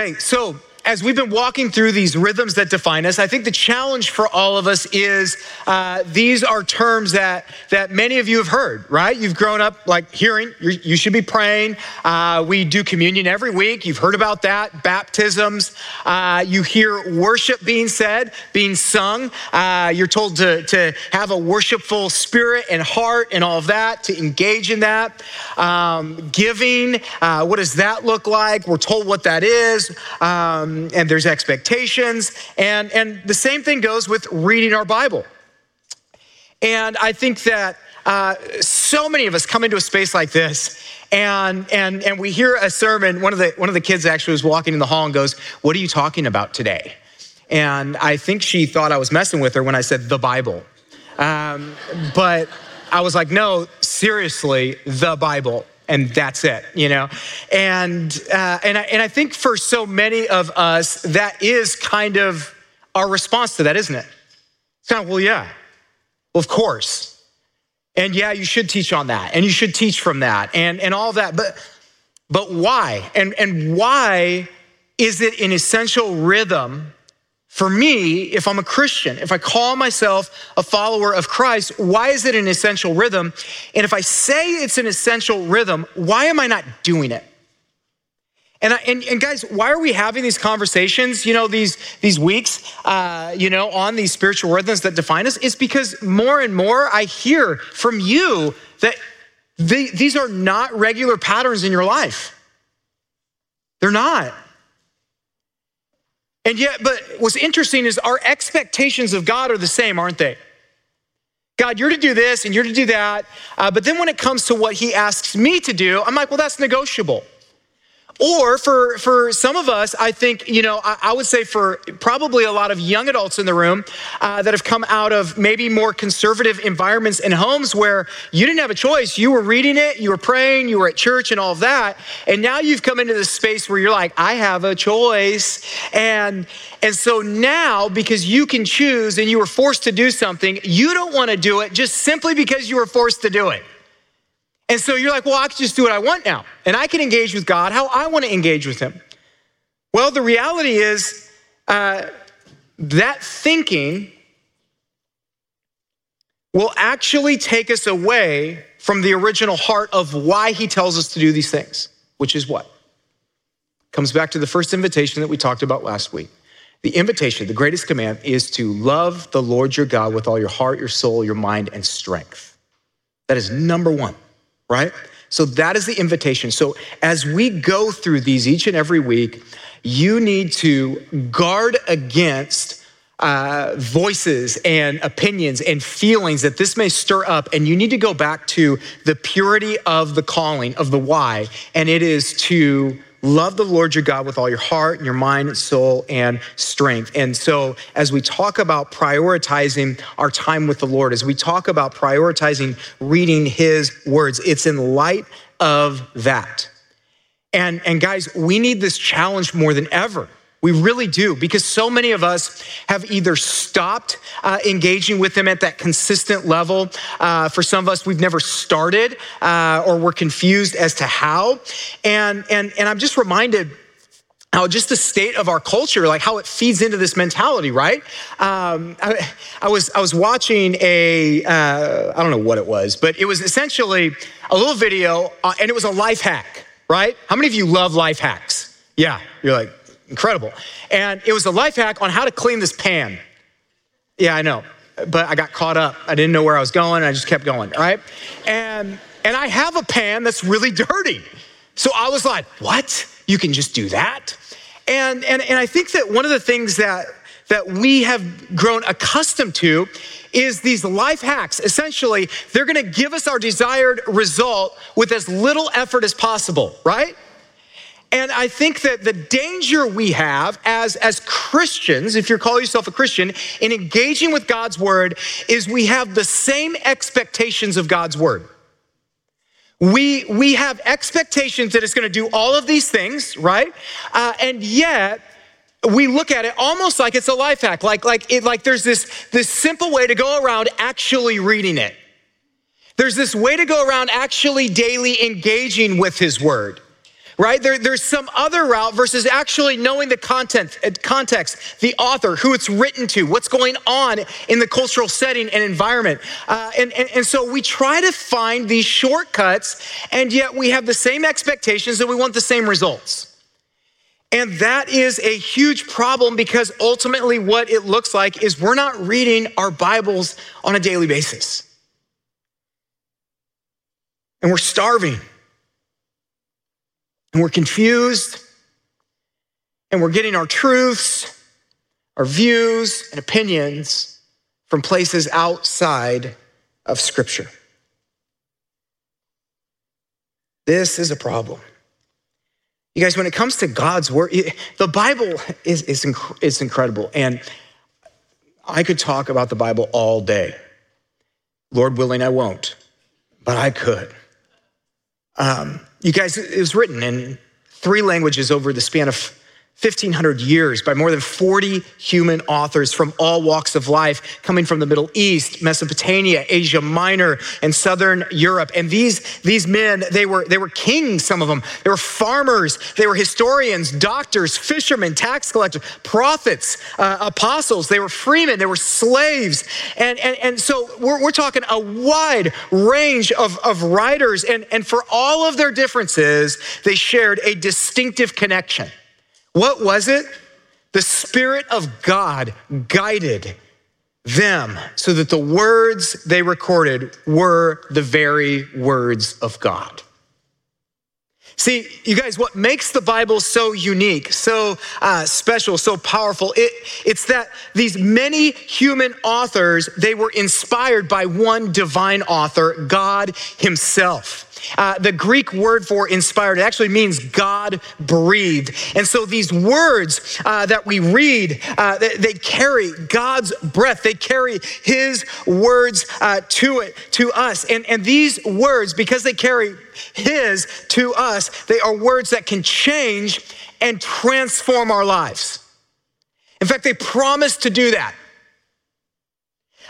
Okay, so as we've been walking through these rhythms that define us, I think the challenge for all of us is uh, these are terms that that many of you have heard, right? You've grown up like hearing. you should be praying. Uh, we do communion every week. You've heard about that. Baptisms. Uh, you hear worship being said, being sung. Uh, you're told to to have a worshipful spirit and heart and all of that to engage in that. Um, giving. Uh, what does that look like? We're told what that is. Um, and there's expectations. And, and the same thing goes with reading our Bible. And I think that uh, so many of us come into a space like this and, and, and we hear a sermon. One of, the, one of the kids actually was walking in the hall and goes, What are you talking about today? And I think she thought I was messing with her when I said the Bible. Um, but I was like, No, seriously, the Bible and that's it, you know? And, uh, and, I, and I think for so many of us, that is kind of our response to that, isn't it? It's kind of, well, yeah, well, of course. And yeah, you should teach on that, and you should teach from that, and, and all that. But, but why? And, and why is it an essential rhythm for me, if I'm a Christian, if I call myself a follower of Christ, why is it an essential rhythm? And if I say it's an essential rhythm, why am I not doing it? And, I, and, and, guys, why are we having these conversations, you know, these, these weeks, uh, you know, on these spiritual rhythms that define us? It's because more and more I hear from you that they, these are not regular patterns in your life. They're not. And yet, but what's interesting is our expectations of God are the same, aren't they? God, you're to do this and you're to do that. Uh, but then when it comes to what he asks me to do, I'm like, well, that's negotiable. Or for, for some of us, I think, you know, I, I would say for probably a lot of young adults in the room uh, that have come out of maybe more conservative environments and homes where you didn't have a choice. You were reading it, you were praying, you were at church and all of that. And now you've come into this space where you're like, I have a choice. And, and so now, because you can choose and you were forced to do something, you don't want to do it just simply because you were forced to do it. And so you're like, well, I can just do what I want now, and I can engage with God how I want to engage with Him. Well, the reality is uh, that thinking will actually take us away from the original heart of why He tells us to do these things, which is what? Comes back to the first invitation that we talked about last week. The invitation, the greatest command, is to love the Lord your God with all your heart, your soul, your mind, and strength. That is number one right? So that is the invitation. So as we go through these each and every week, you need to guard against uh, voices and opinions and feelings that this may stir up. And you need to go back to the purity of the calling, of the why. And it is to love the Lord your God with all your heart, and your mind, and soul, and strength. And so, as we talk about prioritizing our time with the Lord, as we talk about prioritizing reading his words, it's in light of that. And, and guys, we need this challenge more than ever we really do, because so many of us have either stopped uh, engaging with them at that consistent level. Uh, for some of us, we've never started, uh, or we're confused as to how. And, and, and I'm just reminded how just the state of our culture, like how it feeds into this mentality, right? Um, I, I, was I was watching a uh, I don't know what it was, but it was essentially a little video, uh, and it was a life hack, right? How many of you love life hacks? Yeah, you're like incredible. And it was a life hack on how to clean this pan. Yeah, I know, but I got caught up. I didn't know where I was going. I just kept going, right? And and I have a pan that's really dirty. So I was like, what? You can just do that? And and and I think that one of the things that that we have grown accustomed to is these life hacks. Essentially, they're gonna give us our desired result with as little effort as possible, right? And I think that the danger we have as, as Christians, if you're calling yourself a Christian, in engaging with God's word, is we have the same expectations of God's word. We, we have expectations that it's going to do all of these things, right? Uh, and yet, we look at it almost like it's a life hack, like, like, it, like there's this, this simple way to go around actually reading it. There's this way to go around actually daily engaging with His word right? There, there's some other route versus actually knowing the content, uh, context, the author, who it's written to, what's going on in the cultural setting and environment. Uh, and, and, and so we try to find these shortcuts, and yet we have the same expectations and we want the same results. And that is a huge problem because ultimately what it looks like is we're not reading our Bibles on a daily basis. And we're starving and we're confused, and we're getting our truths, our views, and opinions from places outside of Scripture. This is a problem. You guys, when it comes to God's word, the Bible is, is, incredible. And I could talk about the Bible all day. Lord willing, I won't, but I could. Um, you guys, it was written in three languages over the span of 1500 years by more than 40 human authors from all walks of life coming from the Middle East, Mesopotamia, Asia Minor, and Southern Europe. And these, these men, they were, they were kings, some of them. They were farmers, they were historians, doctors, fishermen, tax collectors, prophets, uh, apostles. They were freemen, they were slaves. And, and, and so we're, we're talking a wide range of, of writers. And, and for all of their differences, they shared a distinctive connection. What was it? The Spirit of God guided them so that the words they recorded were the very words of God. See, you guys, what makes the Bible so unique, so uh, special, so powerful, it, it's that these many human authors, they were inspired by one divine author, God Himself. Uh, the Greek word for inspired it actually means God breathed. And so these words uh, that we read, uh, they, they, carry God's breath. They carry His words uh, to it, to us. And, and these words, because they carry His to us, they are words that can change and transform our lives. In fact, they promise to do that.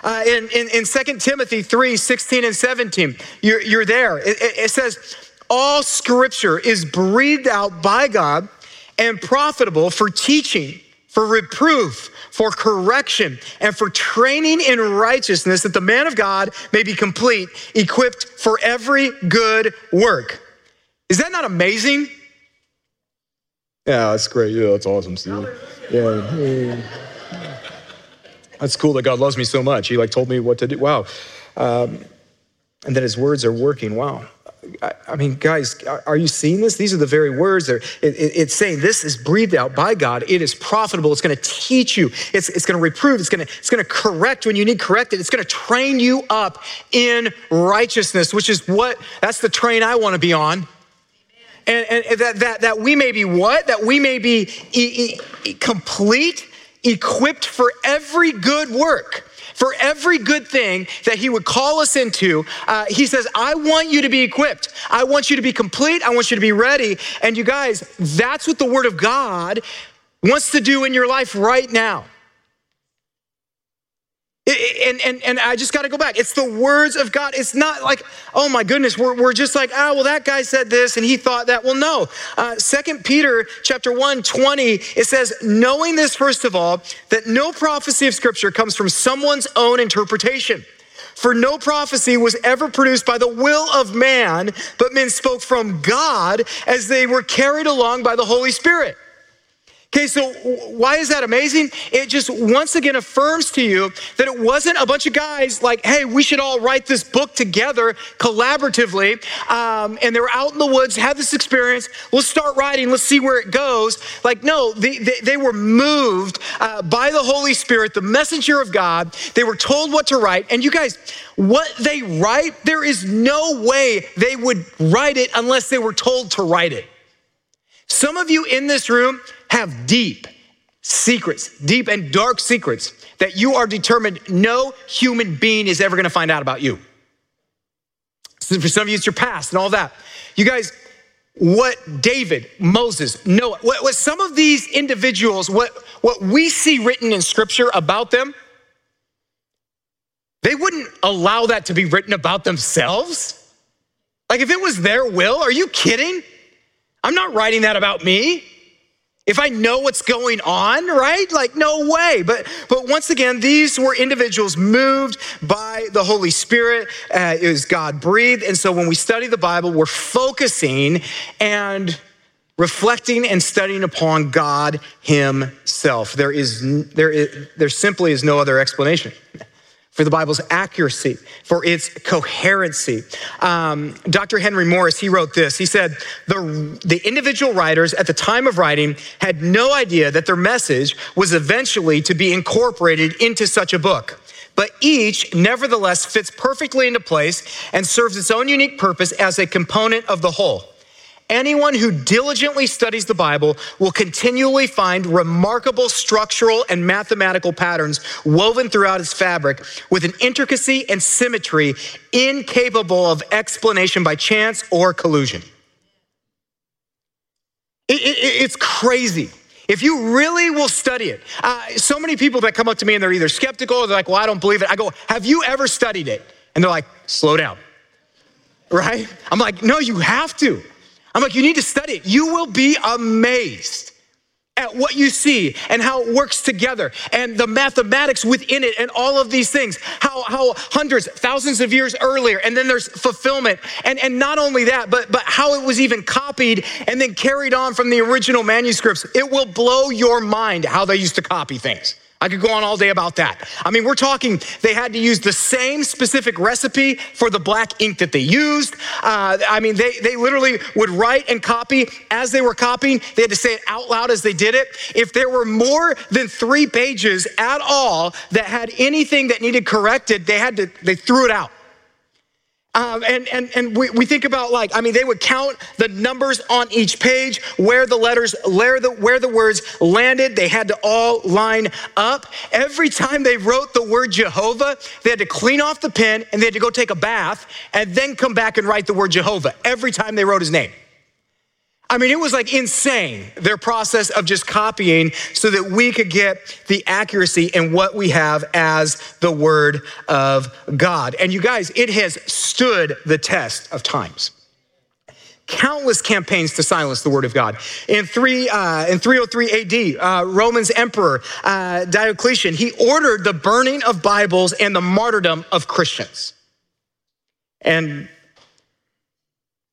Uh, in, in, in 2 Timothy 3 16 and 17, you're, you're there. It, it says, All scripture is breathed out by God and profitable for teaching, for reproof, for correction, and for training in righteousness, that the man of God may be complete, equipped for every good work. Is that not amazing? Yeah, that's great. Yeah, that's awesome, Steve. Yeah. That's cool that God loves me so much. He like told me what to do. Wow. Um, and that his words are working. Wow. I, I mean, guys, are you seeing this? These are the very words there. It, it, it's saying this is breathed out by God. It is profitable. It's going to teach you. It's, it's going to reprove. It's going to, it's going to correct when you need corrected. It's going to train you up in righteousness, which is what, that's the train I want to be on. And, and, that, that, that we may be what? That we may be e- e- complete equipped for every good work for every good thing that he would call us into, uh, he says, I want you to be equipped. I want you to be complete. I want you to be ready. And you guys, that's what the word of God wants to do in your life right now. And, and, and I just got to go back. It's the words of God. It's not like, oh my goodness, we're, we're just like, ah, oh, well, that guy said this and he thought that. Well, no. Uh, 2 Peter chapter 1, 20, it says, knowing this, first of all, that no prophecy of Scripture comes from someone's own interpretation. For no prophecy was ever produced by the will of man, but men spoke from God as they were carried along by the Holy Spirit. Okay, so why is that amazing? It just once again affirms to you that it wasn't a bunch of guys like, hey, we should all write this book together collaboratively. Um, and they were out in the woods, had this experience. Let's start writing, let's see where it goes. Like, no, they, they, they were moved uh, by the Holy Spirit, the messenger of God. They were told what to write. And you guys, what they write, there is no way they would write it unless they were told to write it. Some of you in this room, have deep secrets, deep and dark secrets that you are determined no human being is ever going to find out about you. So for some of you, it's your past and all that. You guys, what David, Moses, Noah, what, what some of these individuals, what, what we see written in scripture about them, they wouldn't allow that to be written about themselves. Like if it was their will, are you kidding? I'm not writing that about me. If I know what's going on, right? Like, no way. But, but once again, these were individuals moved by the Holy Spirit. Uh, it was God breathed. And so when we study the Bible, we're focusing and reflecting and studying upon God Himself. There is, there is, there simply is no other explanation for the Bible's accuracy, for its coherency. Um, Dr. Henry Morris, he wrote this. He said, the, the individual writers at the time of writing had no idea that their message was eventually to be incorporated into such a book. But each, nevertheless, fits perfectly into place and serves its own unique purpose as a component of the whole. Anyone who diligently studies the Bible will continually find remarkable structural and mathematical patterns woven throughout its fabric with an intricacy and symmetry incapable of explanation by chance or collusion. It, it, it's crazy. If you really will study it, uh, so many people that come up to me and they're either skeptical or they're like, well, I don't believe it. I go, have you ever studied it? And they're like, slow down. Right? I'm like, no, you have to. I'm like, you need to study it. You will be amazed at what you see and how it works together and the mathematics within it and all of these things. How, how hundreds, thousands of years earlier, and then there's fulfillment. And, and not only that, but, but how it was even copied and then carried on from the original manuscripts. It will blow your mind how they used to copy things. I could go on all day about that. I mean, we're talking, they had to use the same specific recipe for the black ink that they used. Uh, I mean, they, they literally would write and copy as they were copying. They had to say it out loud as they did it. If there were more than three pages at all that had anything that needed corrected, they had to, they threw it out. Um, and and, and we, we think about like, I mean, they would count the numbers on each page, where the letters, where the, where the words landed. They had to all line up. Every time they wrote the word Jehovah, they had to clean off the pen and they had to go take a bath and then come back and write the word Jehovah every time they wrote his name. I mean, it was like insane, their process of just copying so that we could get the accuracy in what we have as the Word of God. And you guys, it has stood the test of times. Countless campaigns to silence the word of God. In, three, uh, in 303 AD, uh, Roman's emperor uh, Diocletian, he ordered the burning of Bibles and the martyrdom of Christians. And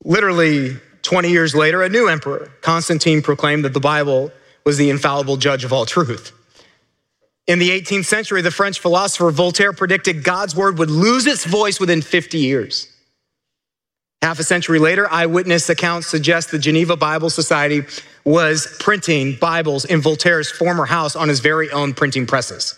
literally 20 years later, a new emperor, Constantine, proclaimed that the Bible was the infallible judge of all truth. In the 18th century, the French philosopher Voltaire predicted God's word would lose its voice within 50 years. Half a century later, eyewitness accounts suggest the Geneva Bible Society was printing Bibles in Voltaire's former house on his very own printing presses.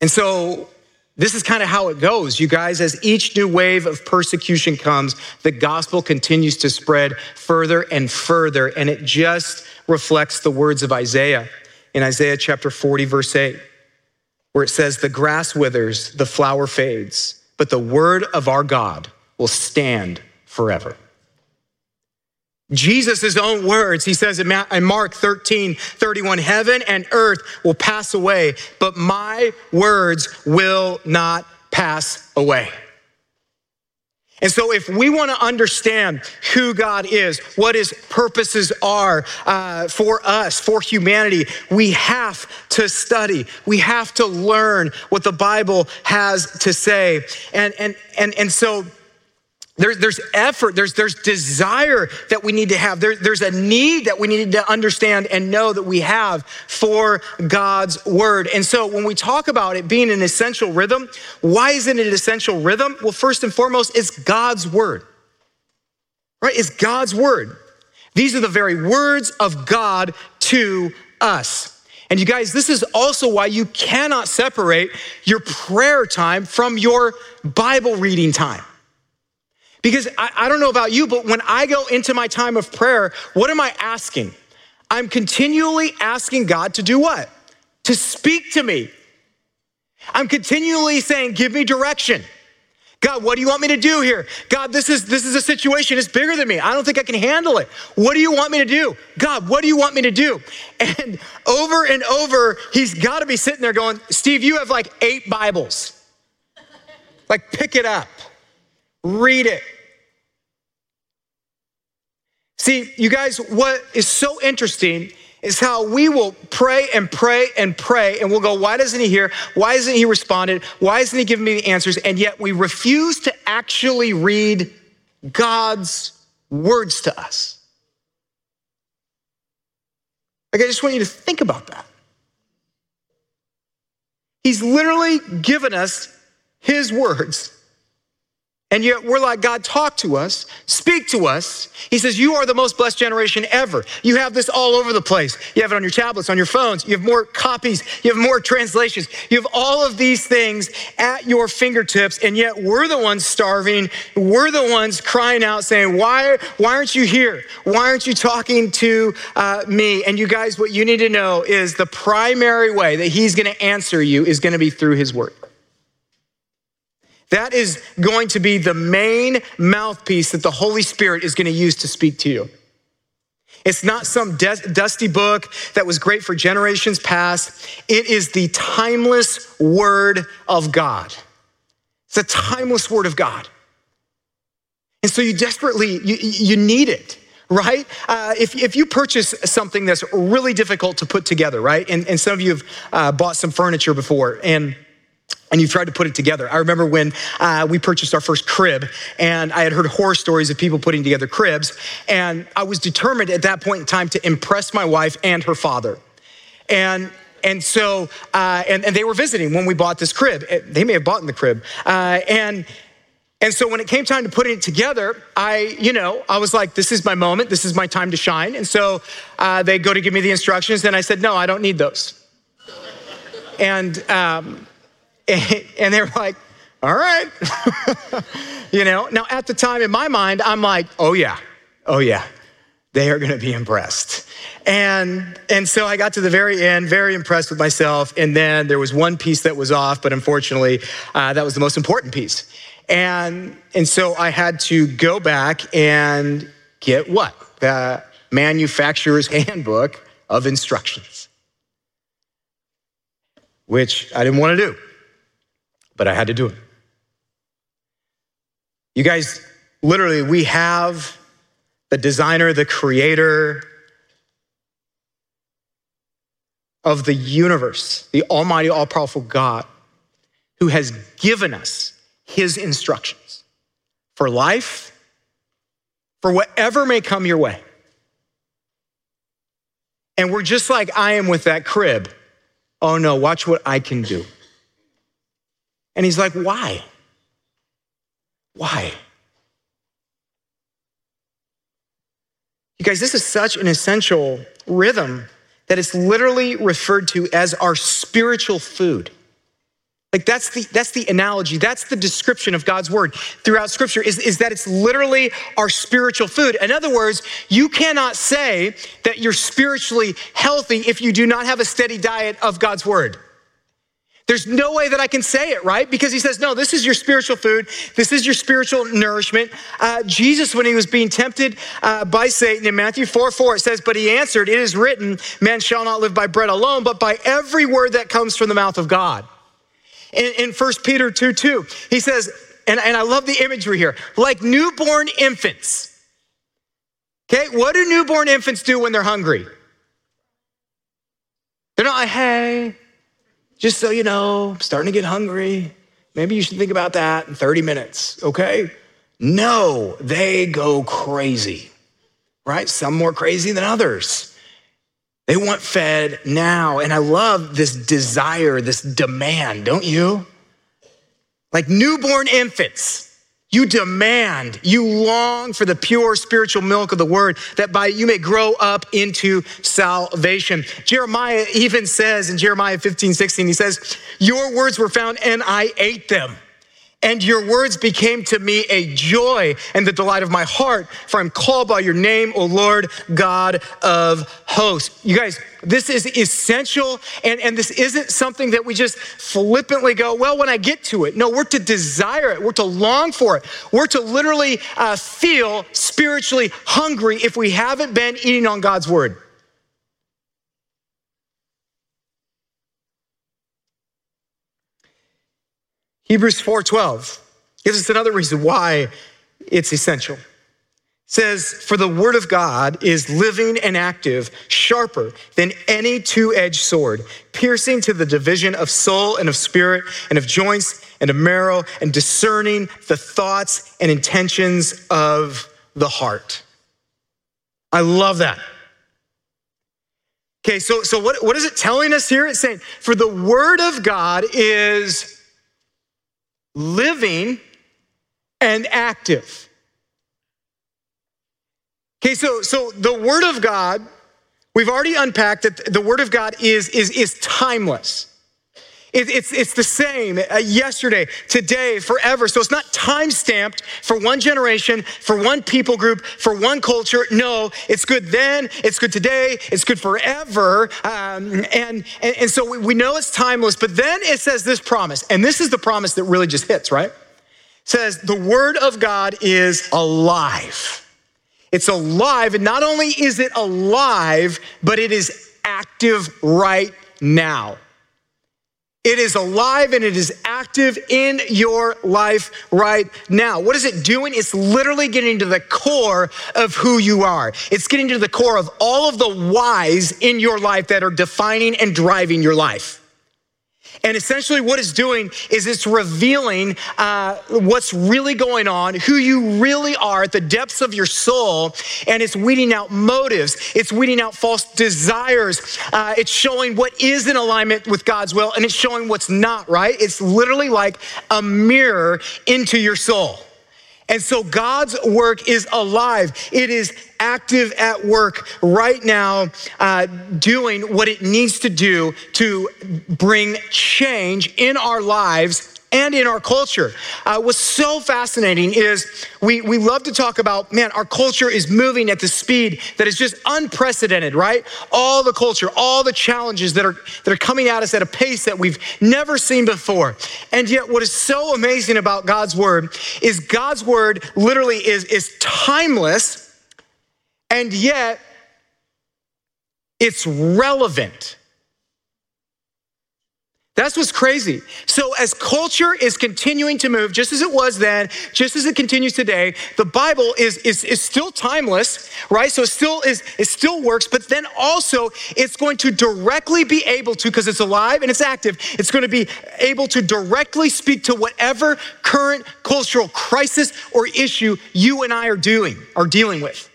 And so this is kind of how it goes, you guys. As each new wave of persecution comes, the gospel continues to spread further and further, and it just reflects the words of Isaiah in Isaiah chapter 40, verse 8, where it says, The grass withers, the flower fades, but the word of our God will stand forever. Jesus' own words, he says in Mark 13, 31, heaven and earth will pass away, but my words will not pass away. And so, if we want to understand who God is, what his purposes are uh, for us, for humanity, we have to study. We have to learn what the Bible has to say. And, and, and, and so, there's, there's effort, there's, there's desire that we need to have. There, there's a need that we need to understand and know that we have for God's word. And so when we talk about it being an essential rhythm, why isn't it an essential rhythm? Well, first and foremost, it's God's word, right? It's God's word. These are the very words of God to us. And you guys, this is also why you cannot separate your prayer time from your Bible reading time. Because I, I don't know about you, but when I go into my time of prayer, what am I asking? I'm continually asking God to do what? To speak to me. I'm continually saying, give me direction. God, what do you want me to do here? God, this is this is a situation. It's bigger than me. I don't think I can handle it. What do you want me to do? God, what do you want me to do? And over and over, he's got to be sitting there going, Steve, you have like eight Bibles. Like, pick it up, read it, See, you guys, what is so interesting is how we will pray and pray and pray, and we'll go, Why doesn't he hear? Why isn't he responded? Why isn't he giving me the answers? And yet we refuse to actually read God's words to us. Like, I just want you to think about that. He's literally given us his words. And yet we're like, God, talk to us, speak to us. He says, You are the most blessed generation ever. You have this all over the place. You have it on your tablets, on your phones. You have more copies. You have more translations. You have all of these things at your fingertips. And yet we're the ones starving. We're the ones crying out, saying, Why, why aren't you here? Why aren't you talking to uh, me? And you guys, what you need to know is the primary way that He's going to answer you is going to be through His Word. That is going to be the main mouthpiece that the Holy Spirit is going to use to speak to you. It's not some dusty book that was great for generations past. It is the timeless word of God. It's a timeless word of God. And so you desperately, you, you need it right? Uh, if, if you purchase something that's really difficult to put together, right? And, and some of you have uh, bought some furniture before, and and you've tried to put it together. I remember when uh, we purchased our first crib, and I had heard horror stories of people putting together cribs, and I was determined at that point in time to impress my wife and her father. And and so, uh, and, and they were visiting when we bought this crib. They may have bought in the crib. Uh, and and so when it came time to putting it together, I, you know, I was like, this is my moment. This is my time to shine. And so uh, they go to give me the instructions, and I said, no, I don't need those. and um, And they're like, all right. you know, now at the time in my mind, I'm like, oh yeah, oh yeah, they are gonna be impressed. And, and so I got to the very end, very impressed with myself. And then there was one piece that was off, but unfortunately, uh, that was the most important piece. And, and so I had to go back and get what? The manufacturer's handbook of instructions, which I didn't want to do but I had to do it. You guys, literally, we have the designer, the creator of the universe, the almighty, all powerful God, who has given us his instructions for life, for whatever may come your way. And we're just like I am with that crib. Oh no, watch what I can do. And he's like, Why? Why? You guys, this is such an essential rhythm that it's literally referred to as our spiritual food. Like that's the that's the analogy, that's the description of God's word throughout scripture is, is that it's literally our spiritual food. In other words, you cannot say that you're spiritually healthy if you do not have a steady diet of God's word. There's no way that I can say it, right? Because he says, no, this is your spiritual food. This is your spiritual nourishment. Uh, Jesus, when he was being tempted uh, by Satan in Matthew 4 4, it says, But he answered, It is written, man shall not live by bread alone, but by every word that comes from the mouth of God. In, in 1 Peter 2 2, he says, and, and I love the imagery here, like newborn infants. Okay, what do newborn infants do when they're hungry? They're not like, hey, just so you know, I'm starting to get hungry. Maybe you should think about that in 30 minutes, okay? No, they go crazy, right? Some more crazy than others. They want fed now. And I love this desire, this demand, don't you? Like newborn infants. You demand, you long for the pure spiritual milk of the word that by you may grow up into salvation. Jeremiah even says in Jeremiah 15, 16, he says, Your words were found and I ate them. And your words became to me a joy and the delight of my heart, for I'm called by your name, O Lord God of hosts. You guys, this is essential, and, and this isn't something that we just flippantly go, well, when I get to it. No, we're to desire it, we're to long for it, we're to literally uh, feel spiritually hungry if we haven't been eating on God's word. Hebrews 4:12 gives us another reason why it's essential. says, For the word of God is living and active, sharper than any two edged sword, piercing to the division of soul and of spirit and of joints and of marrow, and discerning the thoughts and intentions of the heart. I love that. Okay, so, so what, what is it telling us here? It's saying, For the word of God is living and active. Okay, so so the word of God, we've already unpacked that the word of God is is is timeless. It, it's, it's the same uh, yesterday, today, forever. So it's not time stamped for one generation, for one people group, for one culture. No, it's good then, it's good today, it's good forever. Um, and, and, and so we, we know it's timeless, but then it says this promise, and this is the promise that really just hits, right? It says, the word of God is alive. It's alive. And not only is it alive, but it is active right now. It is alive and it is active in your life right now. What is it doing? It's literally getting to the core of who you are. It's getting to the core of all of the whys in your life that are defining and driving your life. And essentially, what it's doing is it's revealing uh, what's really going on, who you really are at the depths of your soul, and it's weeding out motives. It's weeding out false desires. Uh, it's showing what is in alignment with God's will, and it's showing what's not, right? It's literally like a mirror into your soul. And so God's work is alive. It is active at work right now, uh, doing what it needs to do to bring change in our lives and in our culture. Uh, what's so fascinating is we, we love to talk about, man, our culture is moving at the speed that is just unprecedented, right? All the culture, all the challenges that are, that are coming at us at a pace that we've never seen before. And yet, what is so amazing about God's word is God's word literally is, is timeless, and yet it's relevant. That's what's crazy. So, as culture is continuing to move, just as it was then, just as it continues today, the Bible is, is, is still timeless, right? So, it still, is, it still works, but then also it's going to directly be able to, because it's alive and it's active, it's going to be able to directly speak to whatever current cultural crisis or issue you and I are doing, are dealing with.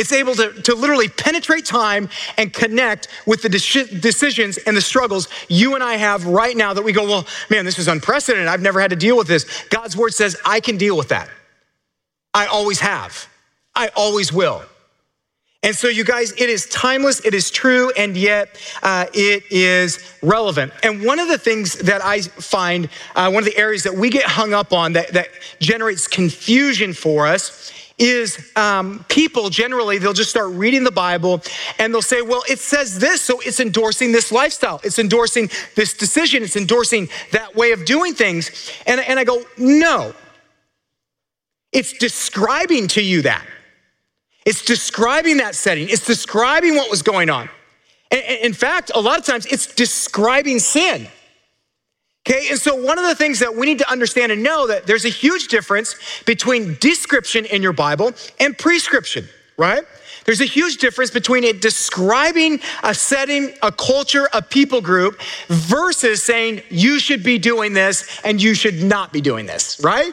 It's able to, to literally penetrate time and connect with the de- decisions and the struggles you and I have right now that we go, well, man, this is unprecedented. I've never had to deal with this. God's word says, I can deal with that. I always have. I always will. And so, you guys, it is timeless, it is true, and yet uh, it is relevant. And one of the things that I find, uh, one of the areas that we get hung up on that, that generates confusion for us is um, people generally, they'll just start reading the Bible and they'll say, well, it says this, so it's endorsing this lifestyle. It's endorsing this decision. It's endorsing that way of doing things. And, and I go, no. It's describing to you that. It's describing that setting. It's describing what was going on. In fact, a lot of times it's describing sin. Okay, and so one of the things that we need to understand and know that there's a huge difference between description in your Bible and prescription, right? There's a huge difference between it describing a setting, a culture, a people group versus saying you should be doing this and you should not be doing this, right?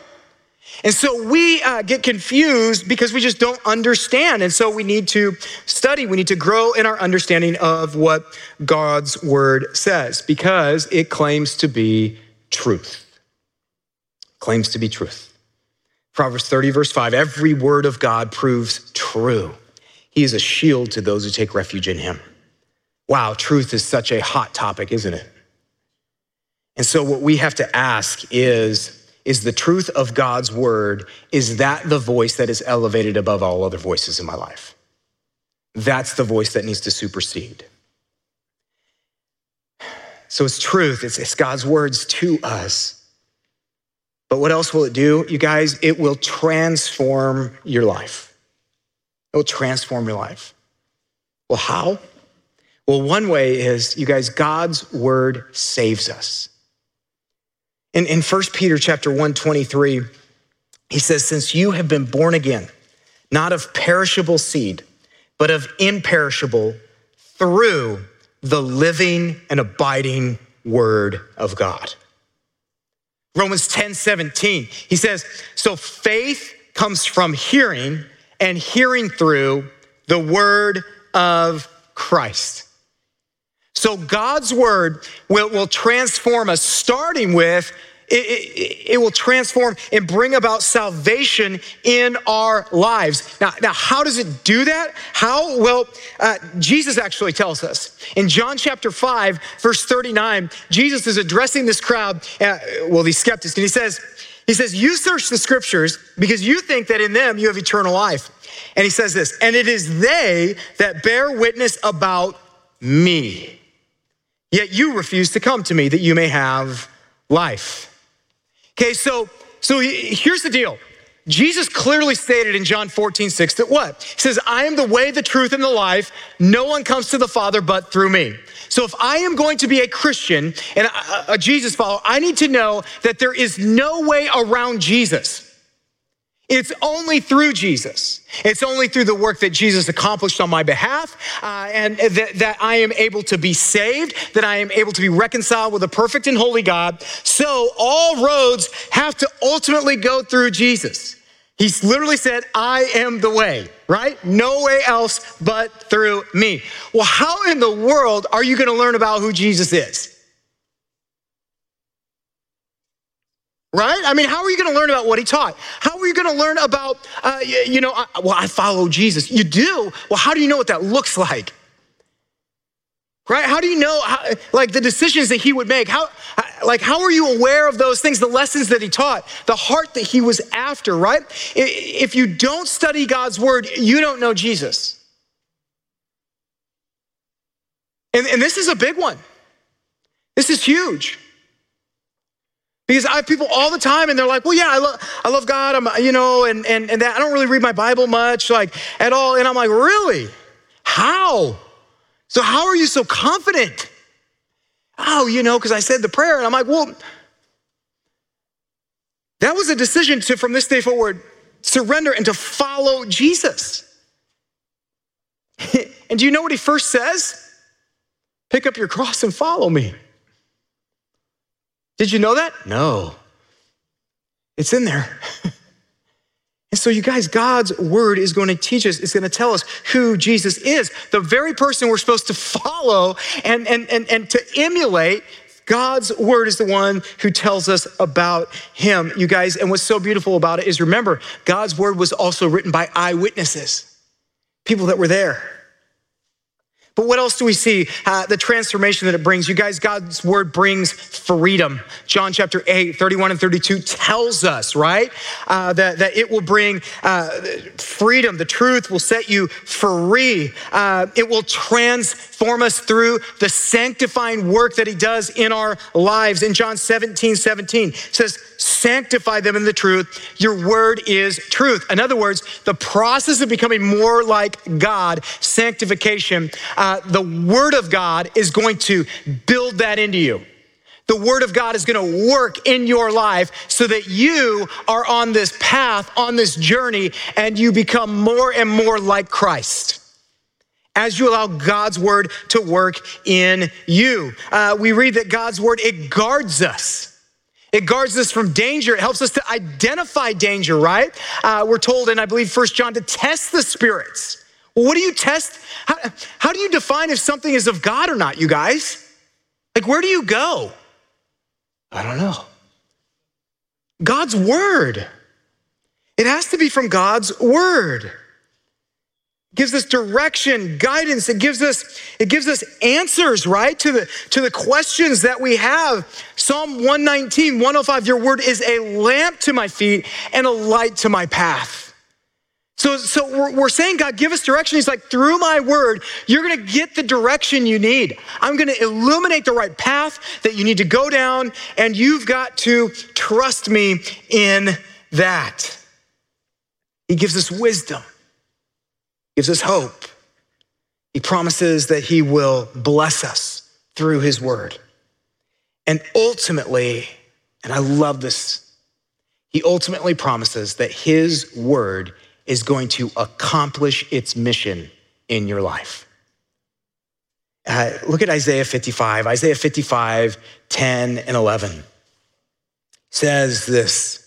And so we uh, get confused because we just don't understand. And so we need to study, we need to grow in our understanding of what God's word says because it claims to be truth. Claims to be truth. Proverbs 30, verse 5 every word of God proves true. He is a shield to those who take refuge in him. Wow, truth is such a hot topic, isn't it? And so, what we have to ask is is the truth of God's word, is that the voice that is elevated above all other voices in my life? That's the voice that needs to supersede. So it's truth, it's, it's God's words to us. But what else will it do? You guys, it will transform your life. It will transform your life. Well, how? Well, one way is, you guys, God's word saves us. In, in 1 Peter chapter 1, 23, he says, Since you have been born again, not of perishable seed, but of imperishable through the living and abiding word of God. Romans 10 17, he says, So faith comes from hearing, and hearing through the word of Christ. So God's word will, will transform us, starting with it, it, it, will transform and bring about salvation in our lives. Now, now how does it do that? How? Well, uh, Jesus actually tells us. In John chapter 5, verse 39, Jesus is addressing this crowd, uh, well, these skeptics, and he says, he says, You search the scriptures because you think that in them you have eternal life. And he says this, and it is they that bear witness about me. Yet you refuse to come to me that you may have life. Okay, so so here's the deal. Jesus clearly stated in John 14, 6 that what? He says, I am the way, the truth, and the life. No one comes to the Father but through me. So if I am going to be a Christian and a, a Jesus follower, I need to know that there is no way around Jesus. It's only through Jesus. It's only through the work that Jesus accomplished on my behalf, uh, and that, I am able to be saved, that I am able to be reconciled with a perfect and holy God. So all roads have to ultimately go through Jesus. He literally said, I am the way, right? No way else but through me. Well, how in the world are you going to learn about who Jesus is? right? I mean, how are you going to learn about what he taught? How are you going to learn about, uh, you know, well, I follow Jesus. You do? Well, how do you know what that looks like? Right? How do you know, how, like, the decisions that he would make? How, like, how are you aware of those things, the lessons that he taught, the heart that he was after, right? If you don't study God's word, you don't know Jesus. And, and this is a big one. This is huge. Because I have people all the time and they're like, well, yeah, I, love, I love God, I'm, you know, and, and, and that, I don't really read my Bible much, like at all. And I'm like, really? How? So how are you so confident? Oh, you know, because I said the prayer. And I'm like, well, that was a decision to, from this day forward, surrender and to follow Jesus. and do you know what he first says? Pick up your cross and follow me. Did you know that? No. It's in there. and so, you guys, God's word is going to teach us, it's going to tell us who Jesus is. The very person we're supposed to follow and, and, and, and to emulate. God's word is the one who tells us about him, you guys. And what's so beautiful about it is remember, God's word was also written by eyewitnesses, people that were there. But what else do we see? Uh, the transformation that it brings. You guys, God's word brings freedom. John chapter 8, 31 and 32 tells us, right? Uh, that, that it will bring uh, freedom. The truth will set you free. Uh, it will transform us through the sanctifying work that he does in our lives. In John 17, 17, says, sanctify them in the truth. Your word is truth. In other words, the process of becoming more like God, sanctification, uh, the word of God is going to build that into you. The word of God is going to work in your life so that you are on this path, on this journey, and you become more and more like Christ as you allow God's word to work in you. Uh, we read that God's word, it guards us. It guards us from danger. It helps us to identify danger, right? Uh, we're told in, I believe, First John, to test the spirits. Well, what do you test? How, how do you define if something is of God or not, you guys? Like, where do you go? I don't know. God's word. It has to be from God's word gives us direction, guidance. It gives us, it gives us answers, right? To the, to the questions that we have. Psalm 119, 105, your word is a lamp to my feet and a light to my path. So, so we're, we're saying, God, give us direction. He's like, through my word, you're going to get the direction you need. I'm going to illuminate the right path that you need to go down, and you've got to trust me in that. He gives us wisdom gives us hope. He promises that He will bless us through His word. And ultimately, and I love this, He ultimately promises that His word is going to accomplish its mission in your life. Uh, look at Isaiah 55. Isaiah 55, 10 and 11 says this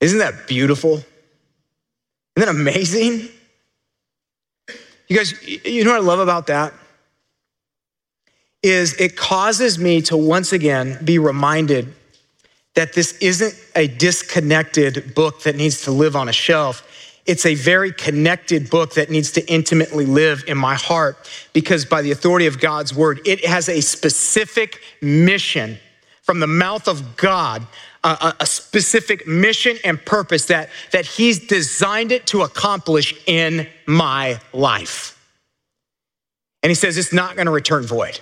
Isn't that beautiful? Isn't that amazing? You guys, you know what I love about that? Is it causes me to once again be reminded that this isn't a disconnected book that needs to live on a shelf it's a very connected book that needs to intimately live in my heart because, by the authority of God's word, it has a specific mission from the mouth of God, a, a specific mission and purpose that, that He's designed it to accomplish in my life. And He says it's not going to return void.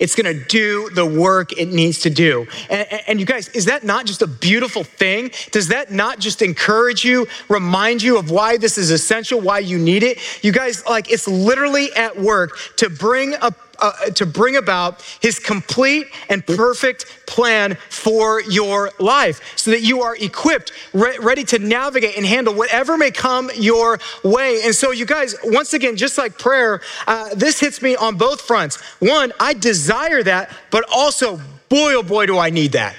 It's going to do the work it needs to do. And, and, you guys, is that not just a beautiful thing? Does that not just encourage you, remind you of why this is essential, why you need it? You guys, like, it's literally at work to bring a uh, to bring about his complete and perfect plan for your life so that you are equipped, re- ready to navigate and handle whatever may come your way. And so, you guys, once again, just like prayer, uh, this hits me on both fronts. One, I desire that, but also, boy, oh boy, do I need that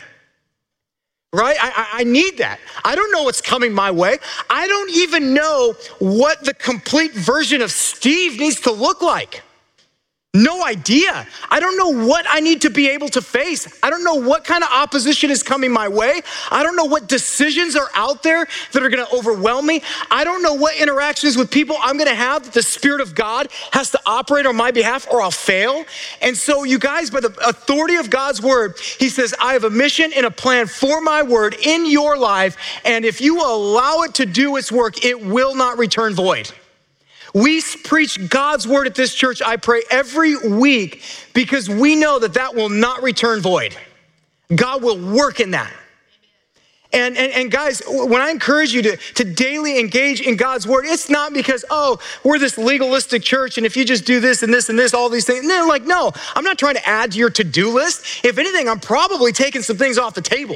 right? I, I, need that. I don't know what's coming my way. I don't even know what the complete version of Steve needs to look like. No idea. I don't know what I need to be able to face. I don't know what kind of opposition is coming my way. I don't know what decisions are out there that are going to overwhelm me. I don't know what interactions with people I'm going to have that the Spirit of God has to operate on my behalf or I'll fail. And so, you guys, by the authority of God's word, He says, I have a mission and a plan for my word in your life. And if you allow it to do its work, it will not return void. We preach God's word at this church, I pray, every week because we know that that will not return void. God will work in that. And, and, and, guys, when I encourage you to, to daily engage in God's word, it's not because, oh, we're this legalistic church, and if you just do this and this and this, all these things. No, like, no, I'm not trying to add to your to do list. If anything, I'm probably taking some things off the table.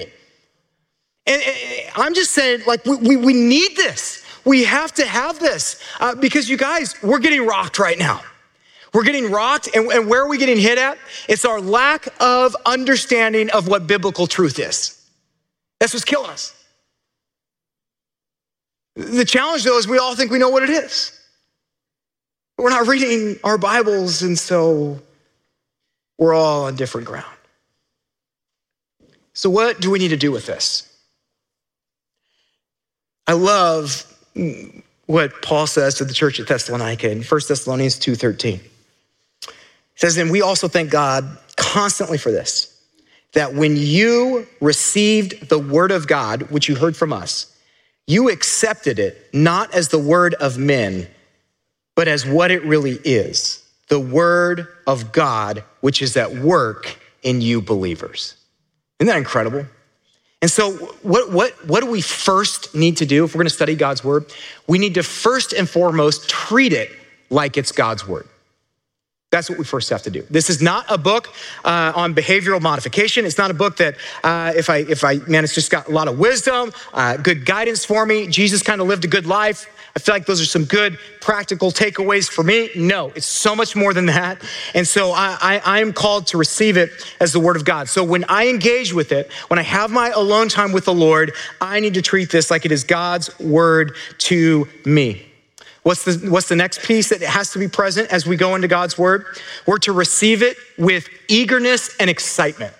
And, and I'm just saying, like, we, we, we need this. We have to have this uh, because you guys, we're getting rocked right now. We're getting rocked, and, and where are we getting hit at? It's our lack of understanding of what biblical truth is. That's what's killing us. The challenge, though, is we all think we know what it is. We're not reading our Bibles, and so we're all on different ground. So, what do we need to do with this? I love what Paul says to the church at Thessalonica in 1 Thessalonians 2:13. He says, and we also thank God constantly for this, that when you received the word of God, which you heard from us, you accepted it not as the word of men, but as what it really is, the word of God, which is at work in you believers. Isn't that incredible? And so, what, what, what do we first need to do if we're going to study God's word? We need to first and foremost treat it like it's God's word. That's what we first have to do. This is not a book uh, on behavioral modification. It's not a book that, uh, if I, if I, man, it's just got a lot of wisdom, uh, good guidance for me. Jesus kind of lived a good life. I feel like those are some good practical takeaways for me. No, it's so much more than that. And so I, I, am called to receive it as the word of God. So when I engage with it, when I have my alone time with the Lord, I need to treat this like it is God's word to me. What's the, what's the next piece that has to be present as we go into God's word? We're to receive it with eagerness and excitement.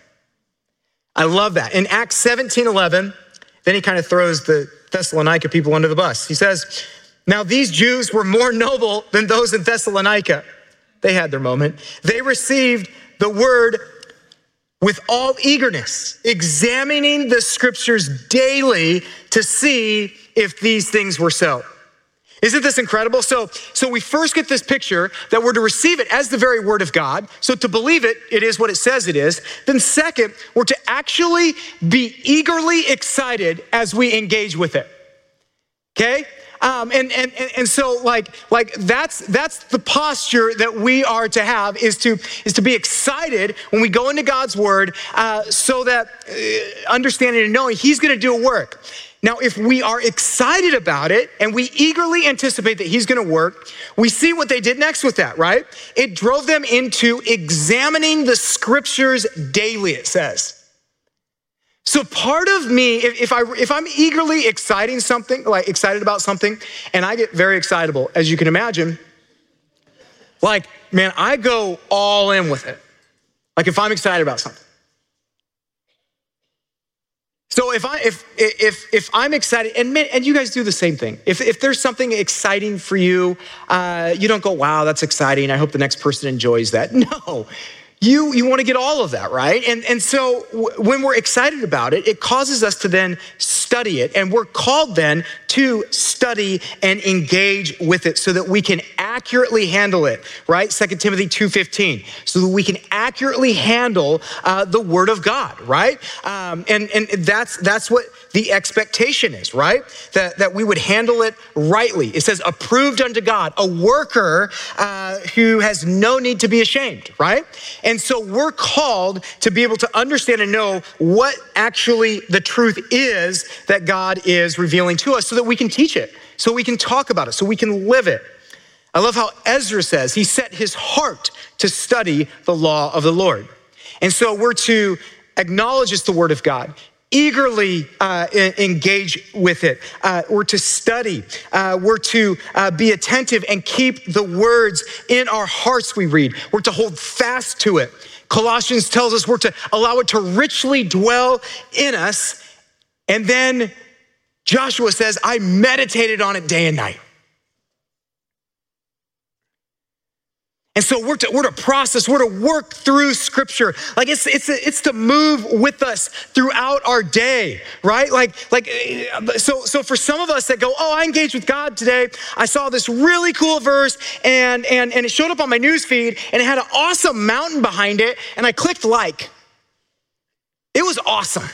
I love that. In Acts 17 11, then he kind of throws the Thessalonica people under the bus. He says, now, these Jews were more noble than those in Thessalonica. They had their moment. They received the word with all eagerness, examining the scriptures daily to see if these things were so. Isn't this incredible? So, so we first get this picture that we're to receive it as the very word of God. So to believe it, it is what it says it is. Then second, we're to actually be eagerly excited as we engage with it. Okay? Um, and, and, and so like, like that's, that's the posture that we are to have is to, is to be excited when we go into God's word uh, so that uh, understanding and knowing he's going to do a work. Now, if we are excited about it and we eagerly anticipate that he's gonna work, we see what they did next with that, right? It drove them into examining the scriptures daily, it says. So part of me, if, if, I if I'm eagerly exciting something, like excited about something, and I get very excitable, as you can imagine, like, man, I go all in with it. Like if I'm excited about something. So if I if if if I'm excited, and and you guys do the same thing. If if there's something exciting for you, uh, you don't go, "Wow, that's exciting." I hope the next person enjoys that. No, you you want to get all of that right? And and so w- when we're excited about it it causes us to then study it. And we're called then to study and engage with it so that we can accurately handle it right? 2 timothy 2.15 so that we can accurately handle uh, the word of god right? Um, and and that's that's what the expectation is, right? That, that we would handle it rightly. It says, approved unto God, a worker uh, who has no need to be ashamed, right? And so we're called to be able to understand and know what actually the truth is that God is revealing to us so that we can teach it, so we can talk about it, so we can live it. I love how Ezra says he set his heart to study the law of the Lord. And so we're to acknowledge it's the word of God, eagerly uh, engage with it. Uh, we're to study. Uh, we're to uh, be attentive and keep the words in our hearts, we read. We're to hold fast to it. Colossians tells us we're to allow it to richly dwell in us. And then Joshua says, I meditated on it day and night. And so we're to, we're to process, we're to work through scripture. Like it's, it's, it's to move with us throughout our day, right? Like, like, eh, so, so for some of us that go, oh, I engaged with God today. I saw this really cool verse and, and, and it showed up on my news feed and it had an awesome mountain behind it. And I clicked like. It was awesome.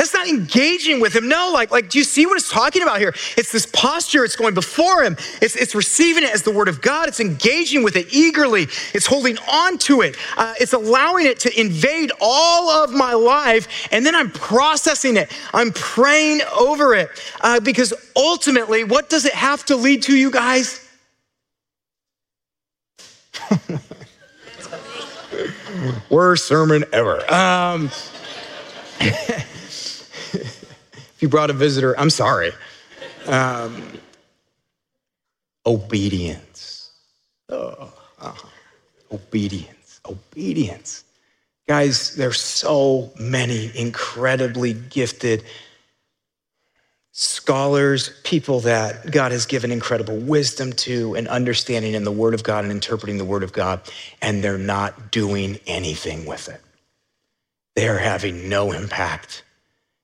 That's not engaging with him. No, like, like, do you see what it's talking about here? It's this posture, it's going before him, it's, it's receiving it as the word of God, it's engaging with it eagerly, it's holding on to it, uh, it's allowing it to invade all of my life, and then I'm processing it, I'm praying over it. Uh, because ultimately, what does it have to lead to, you guys? Worst sermon ever. Um, If you brought a visitor, I'm sorry. Um, obedience. Oh. Obedience. Obedience. Guys, there's so many incredibly gifted scholars, people that God has given incredible wisdom to and understanding in the Word of God and interpreting the Word of God, and they're not doing anything with it. They're having no impact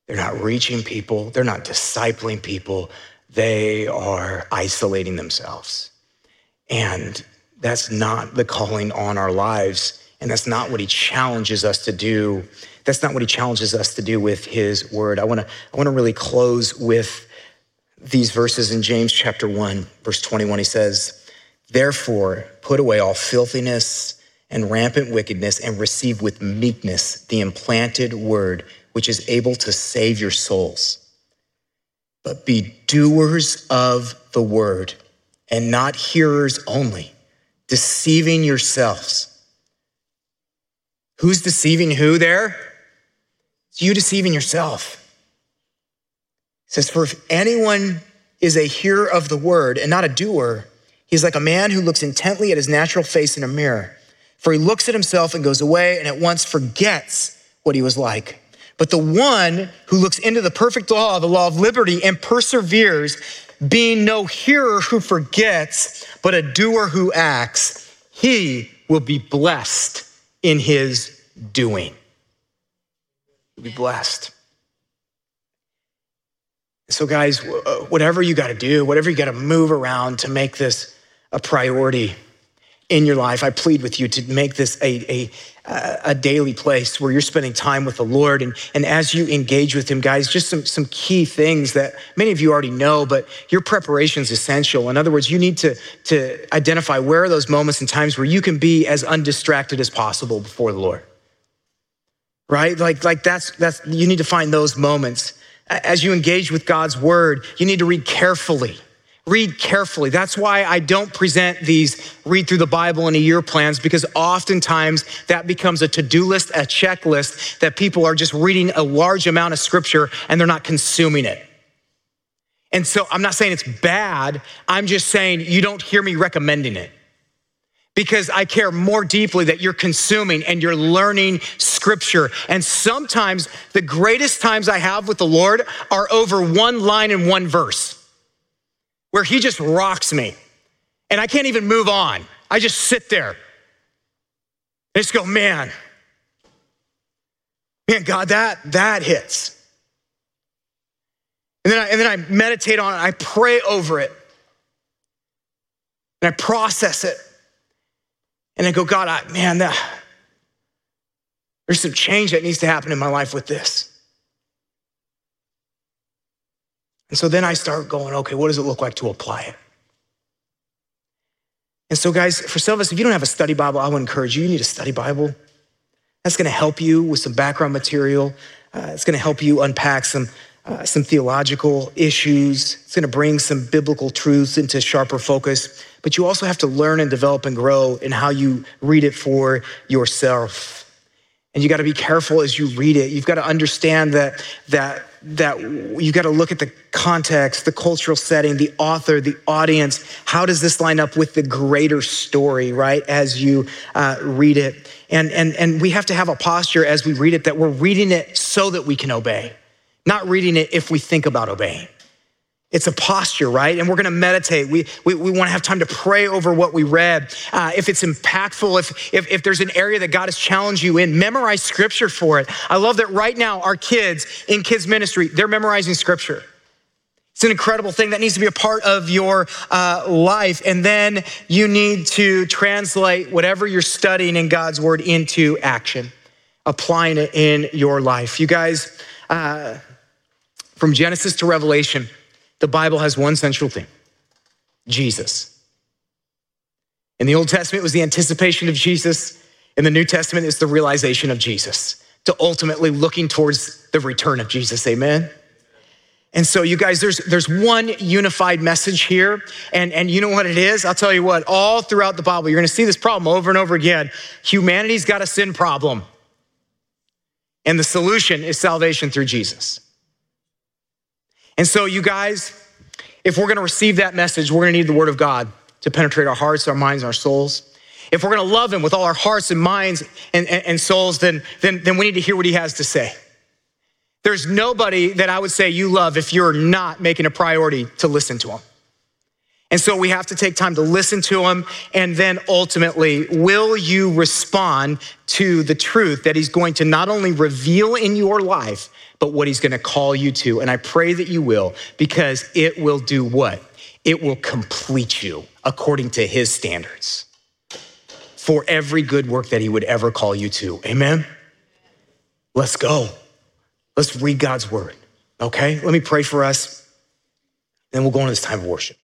they're not reaching people, they're not discipling people, they are isolating themselves. And that's not the calling on our lives. And that's not what he challenges us to do. That's not what he challenges us to do with his word. I wanna, I wanna really close with these verses in James chapter 1, verse 21. He says, Therefore, put away all filthiness and rampant wickedness and receive with meekness the implanted word which is able to save your souls. But be doers of the word and not hearers only, deceiving yourselves. Who's deceiving who there? It's you deceiving yourself. It says, For if anyone is a hearer of the word and not a doer, he's like a man who looks intently at his natural face in a mirror. For he looks at himself and goes away and at once forgets what he was like. But the one who looks into the perfect law, the law of liberty, and perseveres, being no hearer who forgets, but a doer who acts, he will be blessed in his doing. He'll be blessed. So, guys, uh, whatever you got to do, whatever you got to move around to make this a priority in your life, I plead with you to make this a, a, a daily place where you're spending time with the Lord. And, and as you engage with Him, guys, just some, some key things that many of you already know, but your preparation is essential. In other words, you need to, to identify where are those moments and times where you can be as undistracted as possible before the Lord. Right? Like, like that's, that's, you need to find those moments. As you engage with God's word, you need to read carefully read carefully. That's why I don't present these read through the Bible in a year plans because oftentimes that becomes a to do list, a checklist that people are just reading a large amount of scripture and they're not consuming it. And so I'm not saying it's bad, I'm just saying you don't hear me recommending it. Because I care more deeply that you're consuming and you're learning scripture. And sometimes the greatest times I have with the Lord are over one line in one verse where he just rocks me and I can't even move on. I just sit there and just go, man, man, God, that, that hits. And then, I, and then I meditate on it, I pray over it, and I process it. And I go, God, I, man, that, there's some change that needs to happen in my life with this. And so then I start going, okay, what does it look like to apply it? And so, guys, for some of us, if you don't have a study Bible, I would encourage you, you need a study Bible. That's going to help you with some background material. Uh, it's going to help you unpack some, uh, some theological issues. It's going to bring some biblical truths into sharper focus. But you also have to learn and develop and grow in how you read it for yourself. And you got to be careful as you read it. You've got to understand that, that that you got to look at the context, the cultural setting, the author, the audience. How does this line up with the greater story, right? As you uh, read it. And, and, and we have to have a posture as we read it that we're reading it so that we can obey, not reading it if we think about obeying. It's a posture, right? And we're going to meditate. We, we, we want to have time to pray over what we read. Uh, if it's impactful, if, if, if there's an area that God has challenged you in, memorize scripture for it. I love that right now, our kids in kids' ministry, they're memorizing scripture. It's an incredible thing that needs to be a part of your uh, life. And then you need to translate whatever you're studying in God's word into action, applying it in your life. You guys, uh, from Genesis to Revelation, the Bible has one central theme Jesus. In the Old Testament, it was the anticipation of Jesus. In the New Testament, it's the realization of Jesus, to ultimately looking towards the return of Jesus. Amen. And so, you guys, there's, there's one unified message here. And, and you know what it is? I'll tell you what, all throughout the Bible, you're going to see this problem over and over again. Humanity's got a sin problem. And the solution is salvation through Jesus. And so, you guys, if we're gonna receive that message, we're gonna need the Word of God to penetrate our hearts, our minds, our souls. If we're gonna love Him with all our hearts and minds and, and, and souls, then, then, then we need to hear what He has to say. There's nobody that I would say you love if you're not making a priority to listen to Him. And so we have to take time to listen to him. And then ultimately, will you respond to the truth that he's going to not only reveal in your life, but what he's going to call you to? And I pray that you will, because it will do what? It will complete you according to his standards for every good work that he would ever call you to. Amen? Let's go. Let's read God's word. Okay? Let me pray for us. Then we'll go into this time of worship.